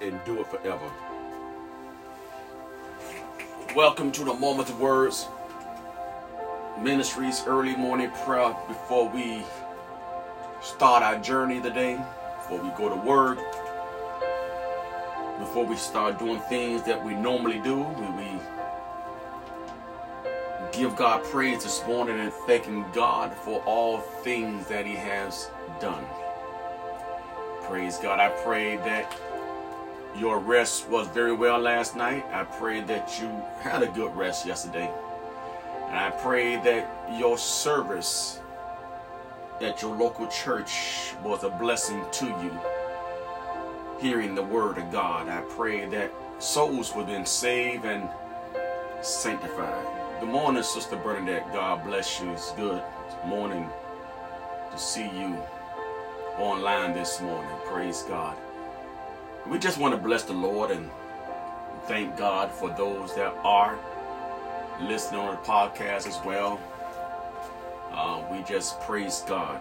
endure forever. Welcome to the Moment of Words Ministries early morning prayer before we start our journey today, before we go to work, before we start doing things that we normally do. We, we give God praise this morning and thanking God for all things that He has done. Praise God. I pray that your rest was very well last night. I pray that you had a good rest yesterday. And I pray that your service at your local church was a blessing to you. Hearing the word of God, I pray that souls were then saved and sanctified. Good morning, Sister Bernadette. God bless you. It's good morning to see you online this morning. Praise God. We just want to bless the Lord and thank God for those that are listening on the podcast as well. Uh, we just praise God.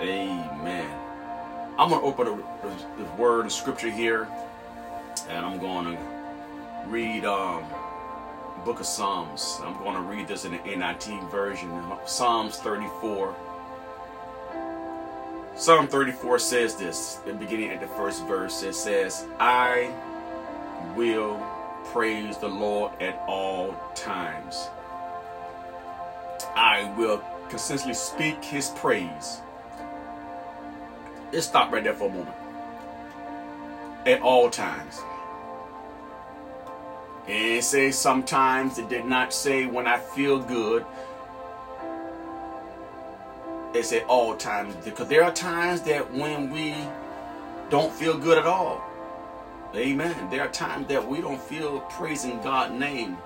Amen. I'm going to open the, the, word of scripture here and I'm going to read um, book of Psalms. I'm going to read this in the NLT version. Psalms 34. Psalm 34 says this, the beginning at the first verse. It says, I will praise the Lord at all times. I will consistently speak his praise. Let's stop right there for a moment. At all times. It says sometimes it did not say when I feel good. It at all times because there are times that when we don't feel good at all. Amen. There are times that we don't feel praising God's name.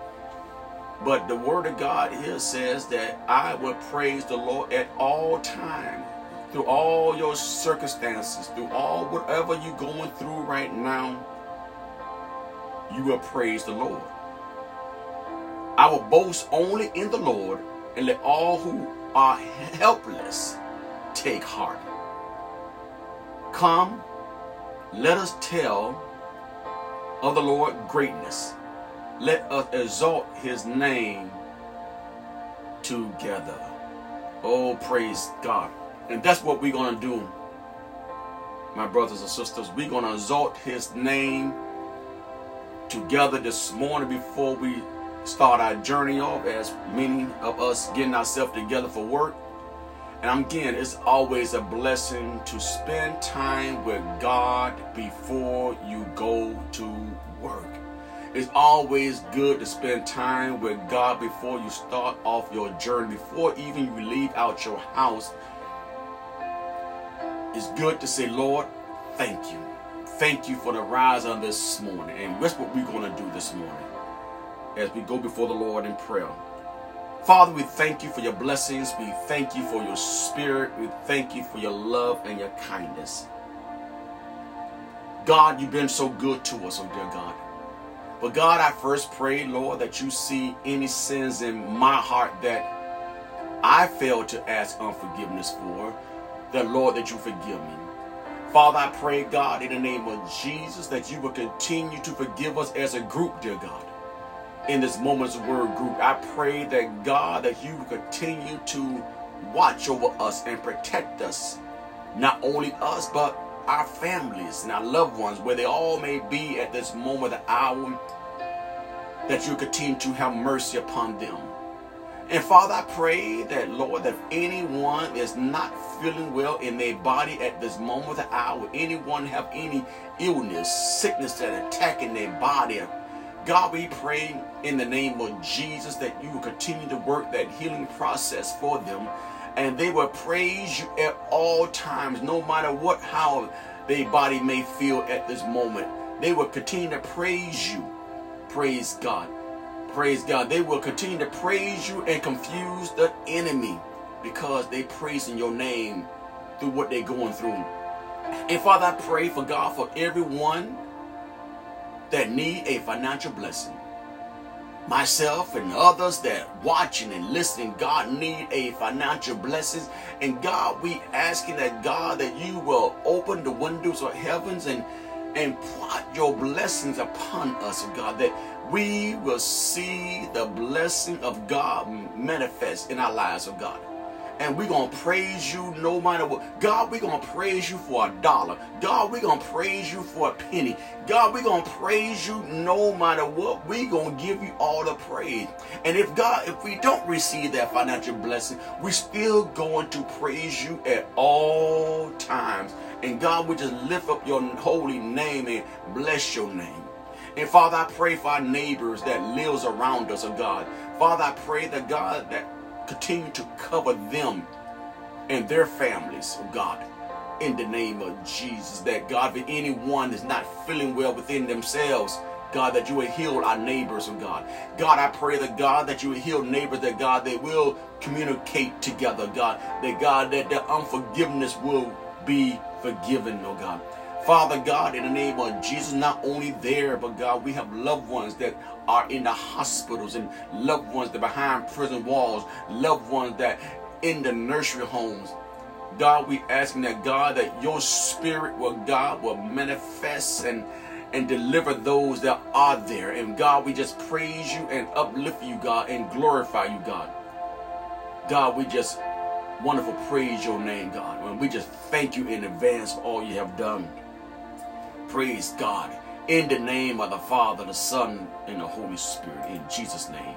But the word of God here says that I will praise the Lord at all times. Through all your circumstances, through all whatever you're going through right now, you will praise the Lord. I will boast only in the Lord and let all who are helpless take heart. Come, let us tell of the Lord greatness. Let us exalt his name together. Oh, praise God. And that's what we're going to do, my brothers and sisters. We're going to exalt his name together this morning before we start our journey off as many of us getting ourselves together for work. And again, it's always a blessing to spend time with God before you go to work. It's always good to spend time with God before you start off your journey, before even you leave out your house. It's good to say, Lord, thank you. Thank you for the rise on this morning. And that's what we're going to do this morning as we go before the Lord in prayer. Father, we thank you for your blessings. We thank you for your spirit. We thank you for your love and your kindness. God, you've been so good to us, oh dear God. But God, I first pray, Lord, that you see any sins in my heart that I failed to ask unforgiveness for, that Lord, that you forgive me. Father, I pray, God, in the name of Jesus, that you will continue to forgive us as a group, dear God. In this Moments Word group, I pray that God, that you continue to watch over us and protect us. Not only us, but our families and our loved ones, where they all may be at this moment, of the hour, that you continue to have mercy upon them. And Father, I pray that, Lord, that if anyone is not feeling well in their body at this moment, of the hour, anyone have any illness, sickness that attacking their body, God, we pray in the name of Jesus that you will continue to work that healing process for them and they will praise you at all times, no matter what, how their body may feel at this moment. They will continue to praise you. Praise God. Praise God. They will continue to praise you and confuse the enemy because they praise in your name through what they're going through. And Father, I pray for God for everyone that need a financial blessing. Myself and others that watching and listening god need a financial blessing and god we asking that god that you will open the windows of heavens and and pour your blessings upon us, God, that we will see the blessing of God manifest in our lives, oh God and we're going to praise you no matter what. God, we're going to praise you for a dollar. God, we're going to praise you for a penny. God, we're going to praise you no matter what. We're going to give you all the praise. And if God, if we don't receive that financial blessing, we're still going to praise you at all times. And God, we just lift up your holy name and bless your name. And Father, I pray for our neighbors that lives around us, oh God. Father, I pray that God that Continue to cover them and their families, oh God, in the name of Jesus. That God, if anyone is not feeling well within themselves, God, that you will heal our neighbors, oh God. God, I pray that God, that you will heal neighbors, that God, they will communicate together, God. That God, that their unforgiveness will be forgiven, oh God. Father God, in the name of Jesus, not only there, but God, we have loved ones that are in the hospitals and loved ones that behind prison walls, loved ones that in the nursery homes. God, we asking that God, that your spirit will God will manifest and and deliver those that are there. And God, we just praise you and uplift you, God, and glorify you, God. God, we just wonderful praise your name, God. And we just thank you in advance for all you have done. Praise God. In the name of the Father, the Son, and the Holy Spirit. In Jesus' name.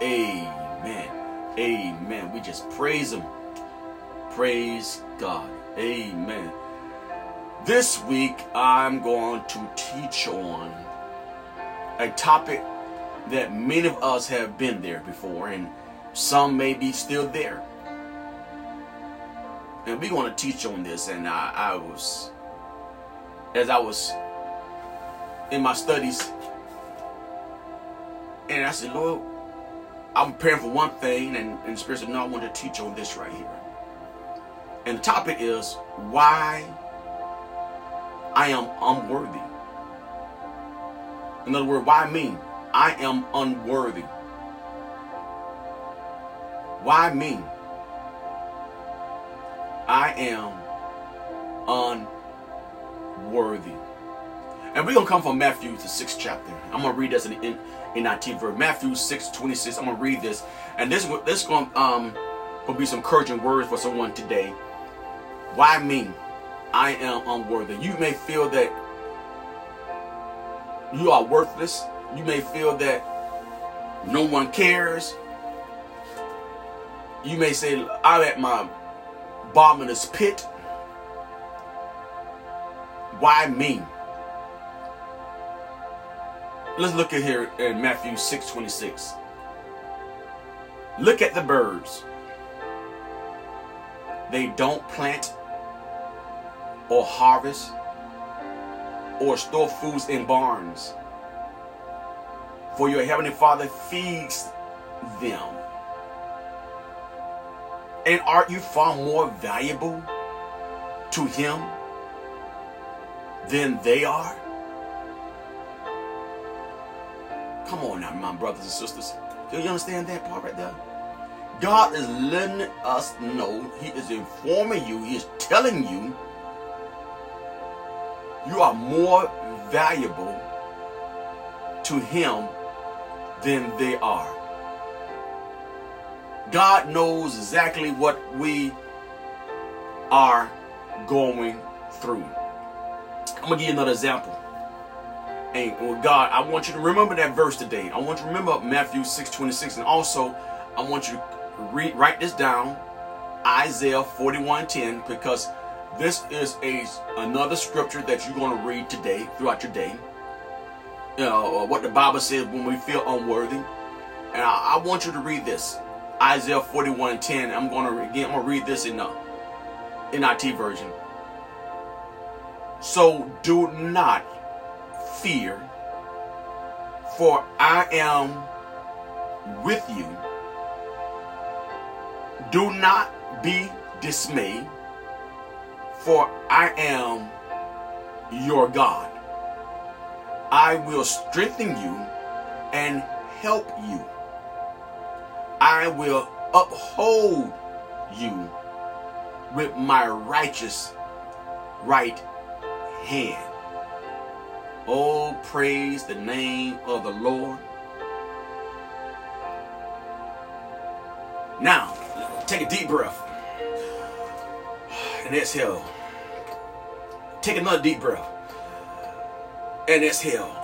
Amen. Amen. We just praise Him. Praise God. Amen. This week, I'm going to teach on a topic that many of us have been there before, and some may be still there. And we're going to teach on this, and I, I was as I was in my studies. And I said, Lord, I'm preparing for one thing, and, and the Spirit said, No, I want to teach on this right here. And the topic is why I am unworthy. In other words, why me? I am unworthy. Why me? I am unworthy worthy. And we're going to come from Matthew, the sixth chapter. I'm going to read this in the NLT verse. Matthew 6, 26. I'm going to read this. And this, this is going um, to be some encouraging words for someone today. Why me? I am unworthy. You may feel that you are worthless. You may feel that no one cares. You may say, I'm at my bottomless pit. Why me? Let's look at here in Matthew 6 26. Look at the birds. They don't plant or harvest or store foods in barns. For your heavenly Father feeds them. And aren't you far more valuable to Him than they are? Come on now, my brothers and sisters. Do you understand that part right there? God is letting us know, He is informing you, He is telling you, you are more valuable to Him than they are. God knows exactly what we are going through. I'm gonna give you another example. And well, God, I want you to remember that verse today. I want you to remember Matthew 6 26. And also, I want you to write this down, Isaiah 41 10, because this is a another scripture that you're to read today throughout your day. You know, uh, what the Bible says when we feel unworthy. And I, I want you to read this. Isaiah 41 10. I'm to again, I'm to read this in the NLT version. So do not fear, for I am with you. Do not be dismayed, for I am your God. I will strengthen you and help you. I will uphold you with my righteous right hand. Oh, praise the name of the Lord. Now, take a deep breath and exhale. Take another deep breath and exhale.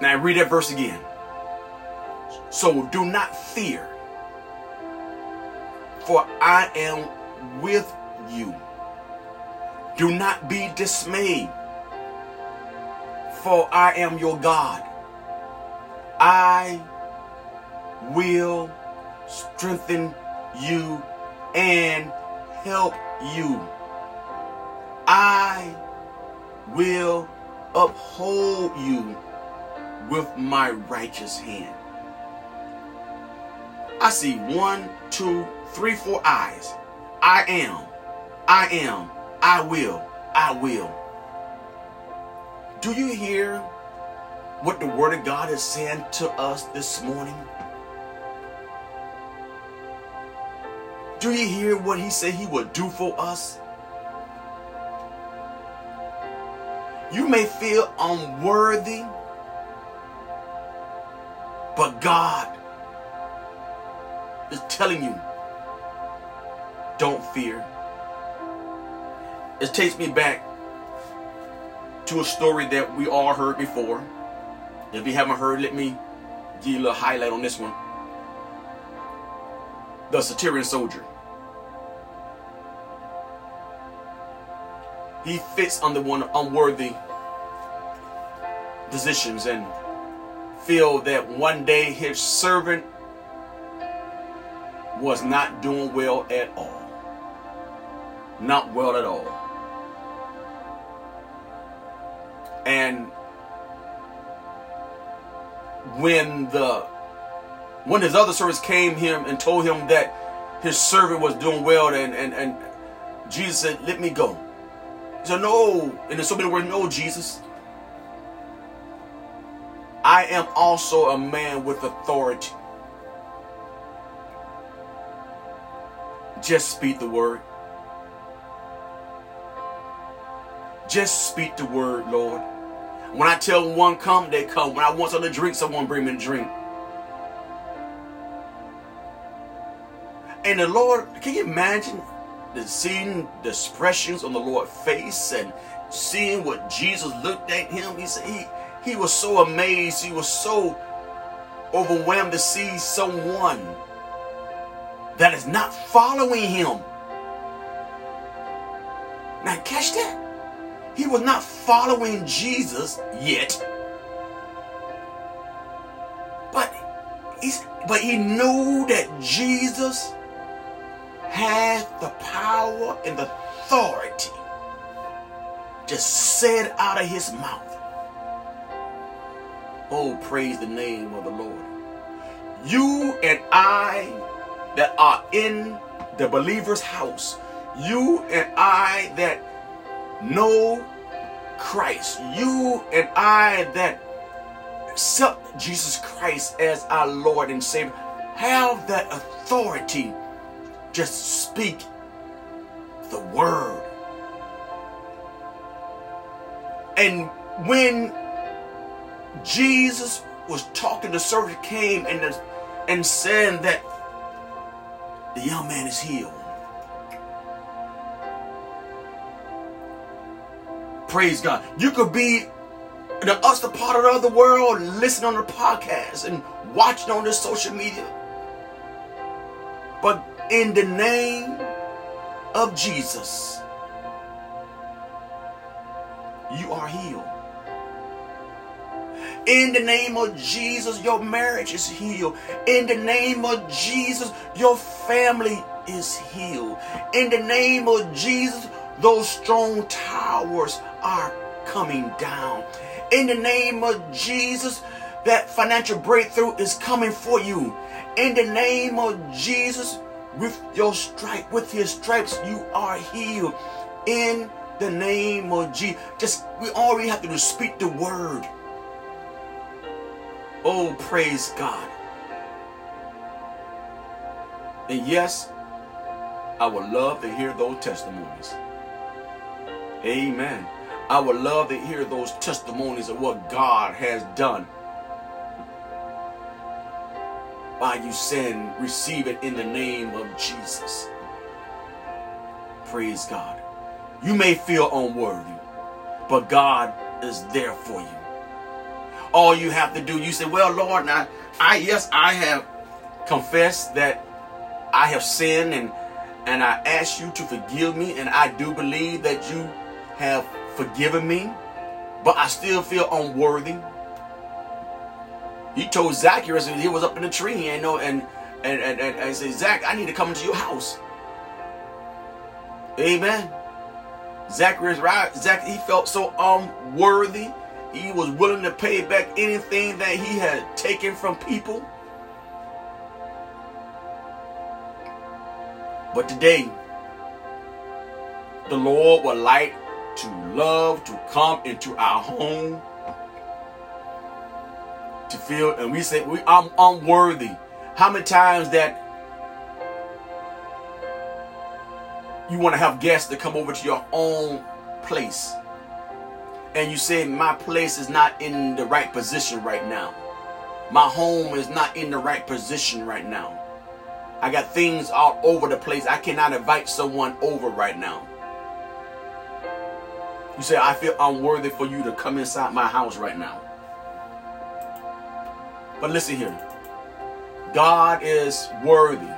Now, read that verse again. So do not fear, for I am with you. Do not be dismayed, for I am your God. I will strengthen you and help you. I will uphold you with my righteous hand. I see one, two, three, four eyes. I am, I am, I will, I will. Do you hear what the Word of God is saying to us this morning? Do you hear what He said He would do for us? You may feel unworthy, but God is telling you don't fear. It takes me back to a story that we all heard before. If you haven't heard, let me give you a little highlight on this one. The Centurion soldier. He fits under one unworthy positions and feel that one day his servant was not doing well at all. Not well at all. And when the when his other servants came him and told him that his servant was doing well and and, and Jesus said, Let me go. He said, No, and in so many words, no, Jesus. I am also a man with authority. Just speak the word. Just speak the word, Lord. When I tell one come, they come. When I want something to drink, someone bring me a drink. And the Lord, can you imagine the seeing the expressions on the Lord's face and seeing what Jesus looked at him? He said he he was so amazed. He was so overwhelmed to see someone that is not following him. Now, catch that. He was not following Jesus yet. But he's but he knew that Jesus had the power and the authority just said out of his mouth. Oh, praise the name of the Lord. You and I that are in the believer's house, you and I that know Christ, you and I that accept Jesus Christ as our Lord and Savior, have that authority. Just speak the word. And when Jesus was talking, the servant came and, the, and said that the young man is healed. Praise God. You could be the other part of the world, listening on the podcast and watching on the social media. But in the name of Jesus, you are healed. In the name of Jesus, your marriage is healed. In the name of Jesus, your family is healed. In the name of Jesus, those strong towers are coming down. In the name of Jesus, that financial breakthrough is coming for you. In the name of Jesus, with your stripe, with his stripes, you are healed. In the name of Jesus. Just we already have to speak the word. Oh, praise God. And yes, I would love to hear those testimonies. Amen. I would love to hear those testimonies of what God has done. By you sin, receive it in the name of Jesus. Praise God. You may feel unworthy, but God is there for you. All you have to do, you say, Well, Lord, now I yes, I have confessed that I have sinned and and I ask you to forgive me, and I do believe that you have forgiven me, but I still feel unworthy. He told Zacchaeus he was up in the tree, and know, and and and, and, and said, Zach, I need to come into your house. Amen. Zacharias, right? Zach, he felt so unworthy. He was willing to pay back anything that he had taken from people. But today, the Lord will like to love to come into our home to feel, and we say, we, I'm unworthy. How many times that you want to have guests to come over to your own place? And you say my place is not in the right position right now. My home is not in the right position right now. I got things all over the place. I cannot invite someone over right now you say i feel unworthy for you to come inside my house right now but listen here god is worthy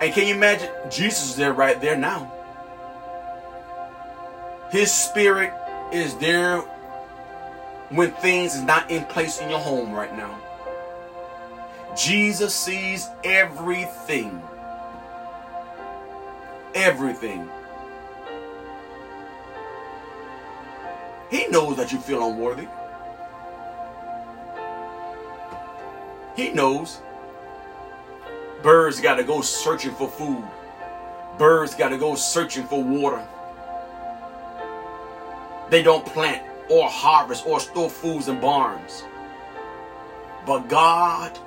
and can you imagine? Jesus is there right there now. His spirit is there when things is not in place in your home right now. Jesus sees everything. Everything. He knows that you feel unworthy. He knows. Birds got to go searching for food. Birds got to go searching for water. They don't plant or harvest or store foods in barns. But God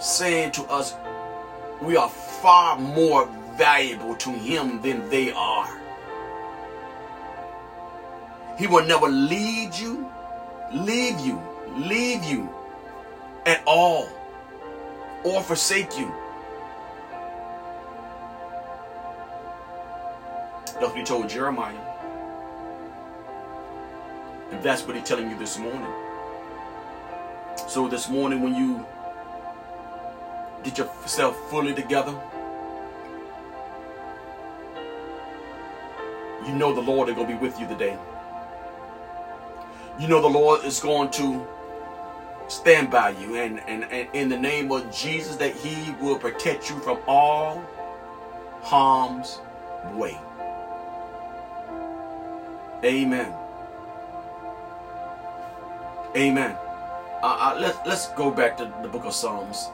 saying to us, we are far more valuable to Him than they are. He will never lead you, leave you, leave you at all or forsake you. That's what he told Jeremiah. And that's what he's telling you this morning. So this morning when you get yourself fully together, you know the Lord is going to be with you today. You know the Lord is going to stand by you and, and, and in the name of Jesus that he will protect you from all harm's way. Amen. Amen. Uh, uh, let's let's go back to the book of Psalms.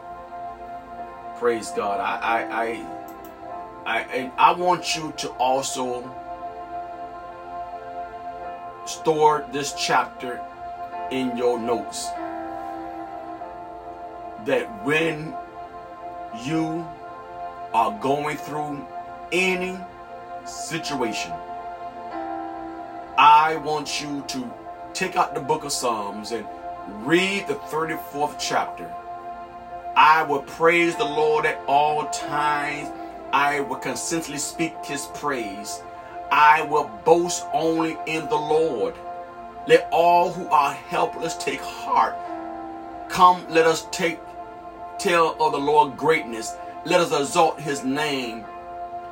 Praise God. I I I I, I want you to also store this chapter in your notes that when you are going through any situation, I want you to take out the book of Psalms and read the 34th chapter. I will praise the Lord at all times. I will consistently speak his praise. I will boast only in the Lord. Let all who are helpless take heart. Come, let us take tell of the Lord greatness. Let us exalt his name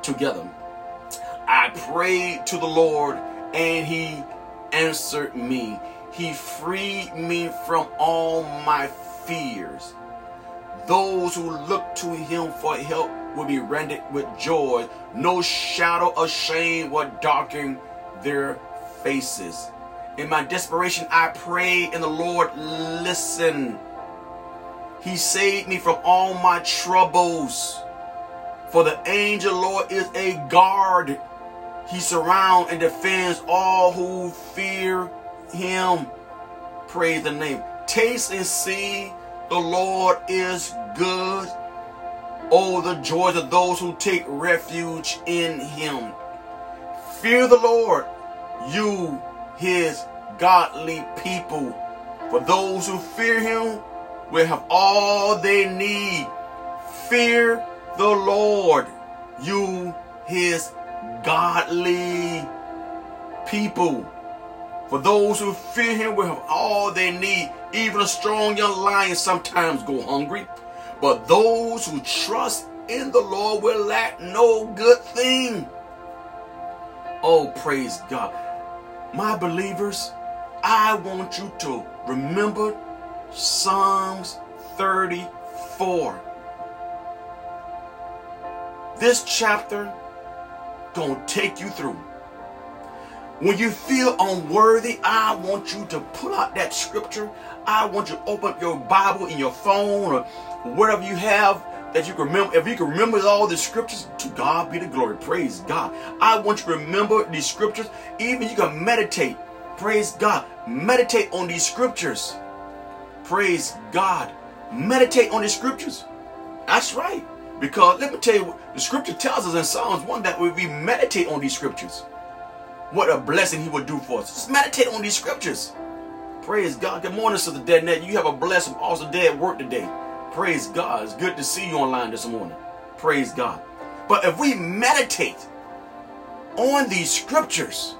together. I prayed to the Lord and he answered me. He freed me from all my fears. Those who look to him for help will be rendered with joy. No shadow of shame will darken their faces. In my desperation, I prayed, and the Lord listened. He saved me from all my troubles. For the angel Lord is a guard. He surrounds and defends all who fear him. Praise the name. Taste and see the Lord is good. Oh, the joys of those who take refuge in him. Fear the Lord, you his godly people. For those who fear him will have all they need. Fear the Lord, you his godly people. For those who fear him will have all they need. Even a strong young lion sometimes go hungry. But those who trust in the Lord will lack no good thing. Oh, praise God. My believers, I want you to remember Psalms 34. This chapter gonna take you through. When you feel unworthy, I want you to pull out that scripture. I want you to open up your Bible in your phone or whatever you have that you can remember. If you can remember all the scriptures, to God be the glory. Praise God. I want you to remember these scriptures. Even you can meditate. Praise God. Meditate on these scriptures. Praise God. Meditate on these scriptures. That's right. Because let me tell you, the scripture tells us in Psalms 1 that we meditate on these scriptures. What a blessing he would do for us. Just meditate on these scriptures. Praise God. Good morning, Sister Danette. You have a blessed, awesome day at work today. Praise God. It's good to see you online this morning. Praise God. But if we meditate on these scriptures,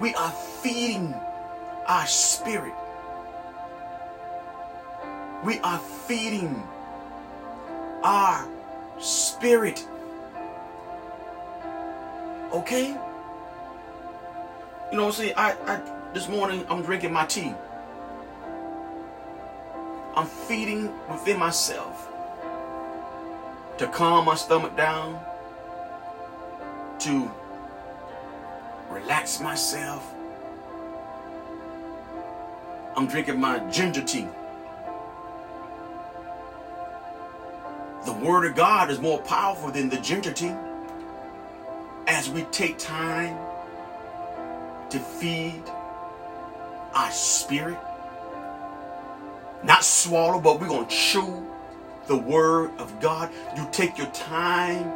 we are feeding our spirit. We are feeding our spirit. Okay? You know, see, I, I this morning I'm drinking my tea. I'm feeding within myself to calm my stomach down, to relax myself. I'm drinking my ginger tea. The Word of God is more powerful than the ginger tea. As we take time to feed our spirit. Not swallow, but we're going to chew the word of God. You take your time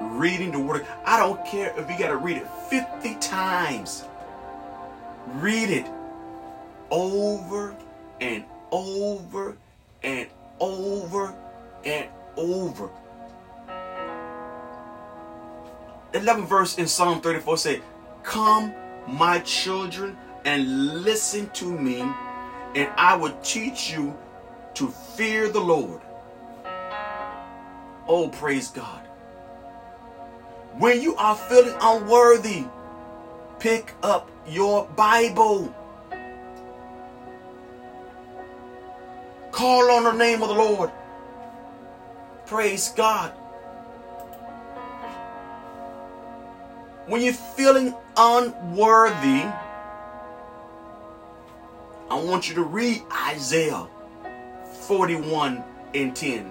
reading the word. I don't care if you got to read it 50 times. Read it over and over and over and over. 11 verse in Psalm 34 say, Come, my children, and listen to me, and I will teach you to fear the Lord. Oh, praise God. When you are feeling unworthy, pick up your Bible. Call on the name of the Lord. Praise God. When you're feeling unworthy, I want you to read Isaiah 41 and 10.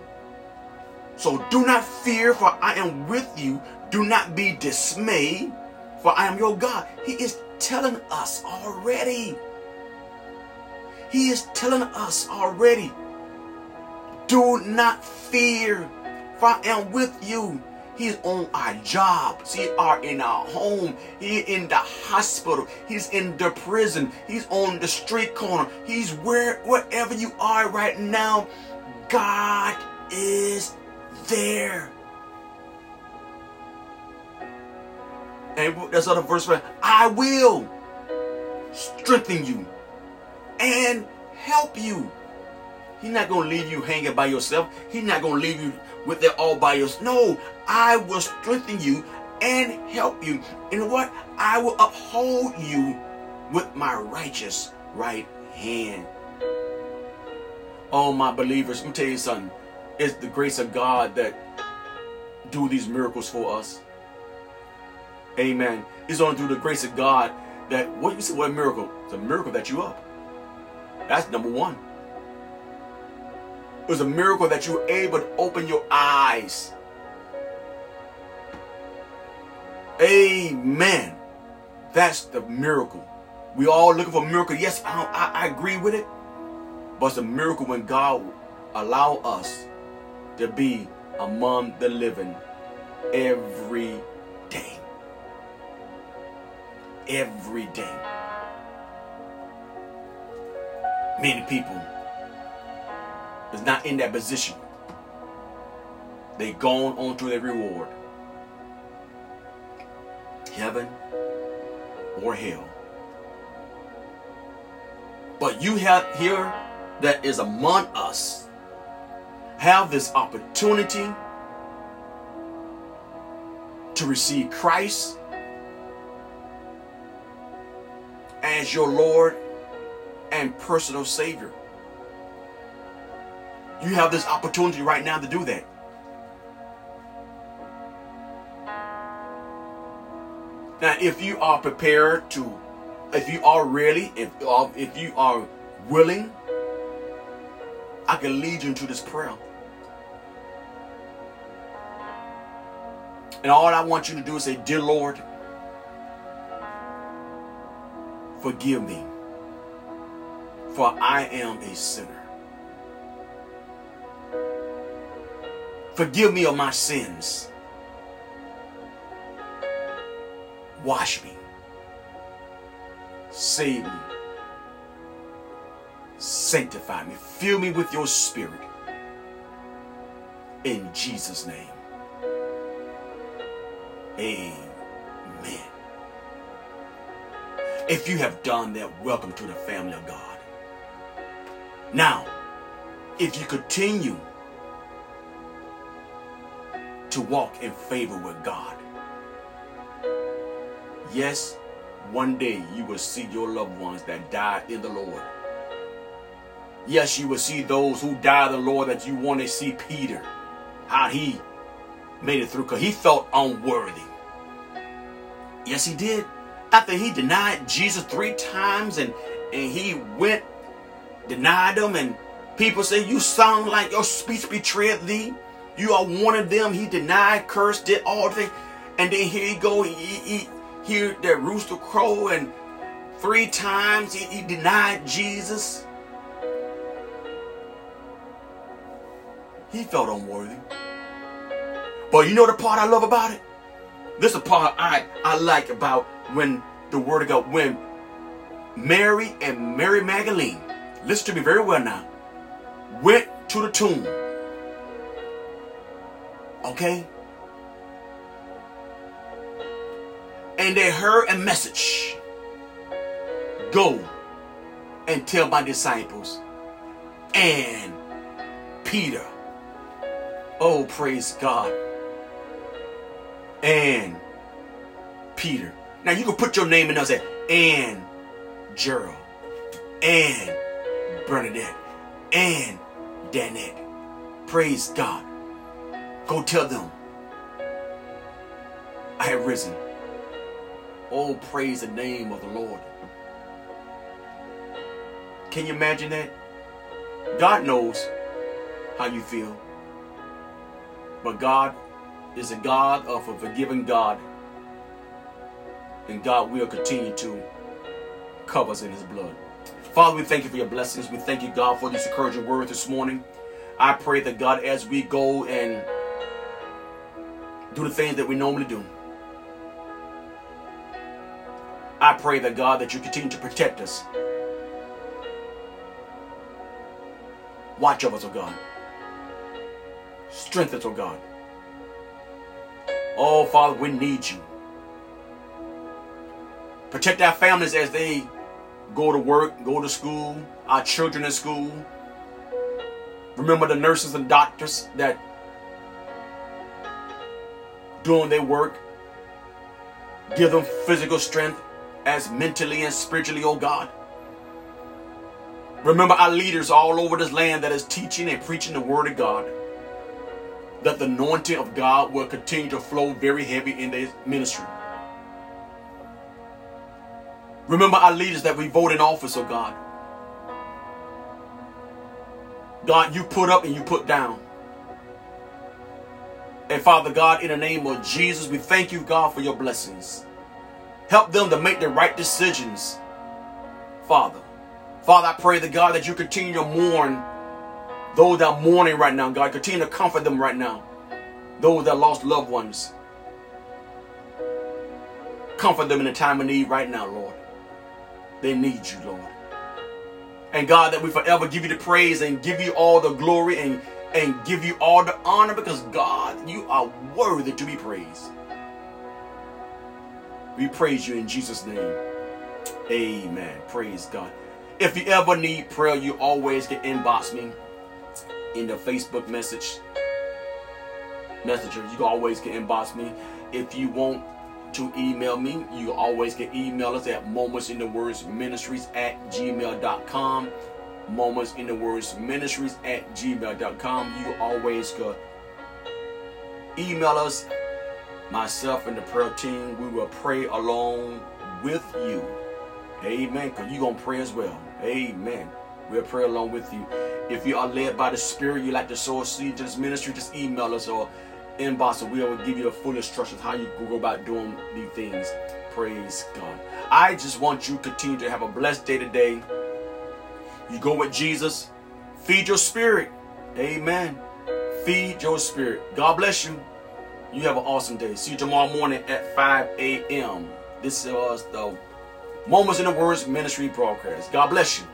So do not fear, for I am with you. Do not be dismayed, for I am your God. He is telling us already. He is telling us already. Do not fear, for I am with you. He's on our jobs. He are in our home. He in the hospital. He's in the prison. He's on the street corner. He's where wherever you are right now. God is there. And that's other verse. I will strengthen you and help you. He's not to leave you hanging by yourself. He's not to leave you with it all by. No, I will strengthen you and help you. And what? I will uphold you with my righteous right hand. Oh, my believers, let me tell you something. It's the grace of God that do these miracles for us. Amen. It's only through the grace of God that what you say what a miracle? It's a miracle that you up. That's number one. It was a miracle that you were able to open your eyes. Amen. That's the miracle. We all looking for a miracle. Yes, I, I, I agree with it. But it's a miracle when God allow us to be among the living every day. every day. Many people is not in that position. They gone on to their reward. Heaven or hell. But you have here that is among us have this opportunity to receive Christ as your Lord and personal Savior. You have this opportunity right now to do that. Now, if you are prepared to, if you are really, if uh, if you are willing, I can lead you into this prayer. And all I want you to do is say, Dear Lord, forgive me, for I am a sinner. Forgive me of my sins. Wash me. Save me. Sanctify me. Fill me with your spirit. In Jesus' name. Amen. If you have done that, welcome to the family of God. Now, if you continue to walk in favor with God, yes, one day you will see your loved ones that died in the Lord. Yes, you will see those who died in the Lord that you want to see Peter, how he made it through because he felt unworthy. Yes, he did. After he denied Jesus three times and, and he went, denied him, and people say, You sound like your speech betrayed thee. You are one of them. He denied, cursed, did all things. And then here he go, he, he hear that rooster crow, and three times he, he denied Jesus. He felt unworthy. But you know the part I love about it? This is the part I, I like about when the word of God, when Mary and Mary Magdalene, listen to me very well now, went to the tomb. Okay? And they heard a message. Go and tell my disciples and Peter. Oh, praise God and Peter. Now you can put your name in there and say, and Gerald, and Bernadette, and Danette. Praise God. Go tell them I have risen. Oh, praise the name of the Lord. Can you imagine that? God knows how you feel. But God is a God of a forgiving God. And God will continue to cover us in his blood. Father, we thank you for your blessings. We thank you, God, for this encouraging word this morning. I pray that, God, as we go and do the things that we normally do, I pray that, God, that you continue to protect us. Watch over us, oh God. Strengthen us, oh God. Oh, Father, we need you. Protect our families as they go to work, go to school, our children in school. Remember the nurses and doctors that doing their work. Give them physical strength as mentally and spiritually, oh God. Remember our leaders all over this land that is teaching and preaching the word of God that the anointing of God will continue to flow very heavy in their ministry. Remember our leaders that we vote in office, oh God. God, you put up and you put down. And Father God, in the name of Jesus, we thank you, God, for your blessings. Help them to make the right decisions, Father. Father, I pray that God that you continue to mourn those that are mourning right now, God, continue to comfort them right now. Those that lost loved ones. Comfort them in a time of need right now, Lord. They need you, Lord. And God, that we forever give you the praise and give you all the glory and, and give you all the honor because God, you are worthy to be praised. We praise you in Jesus' name. Amen. Praise God. If you ever need prayer, you always can inbox me in the Facebook message messenger. You always can inbox me. If you want to email me, you always can email us at moments words ministries at gmail.com. Moments in the words ministries at gmail.com. You always can email us, myself and the prayer team. We will pray along with you. Amen. Because you're going to pray as well. Amen. We'll pray along with you. If you are led by the Spirit, you like to sow seed to this ministry, just email us or inbox and we will give you a full instructions how you go about doing these things. Praise God. I just want you to continue to have a blessed day today. You go with Jesus. Feed your spirit. Amen. Feed your spirit. God bless you. You have an awesome day. See you tomorrow morning at 5 a.m. This was the Moments in the Words Ministry broadcast. God bless you.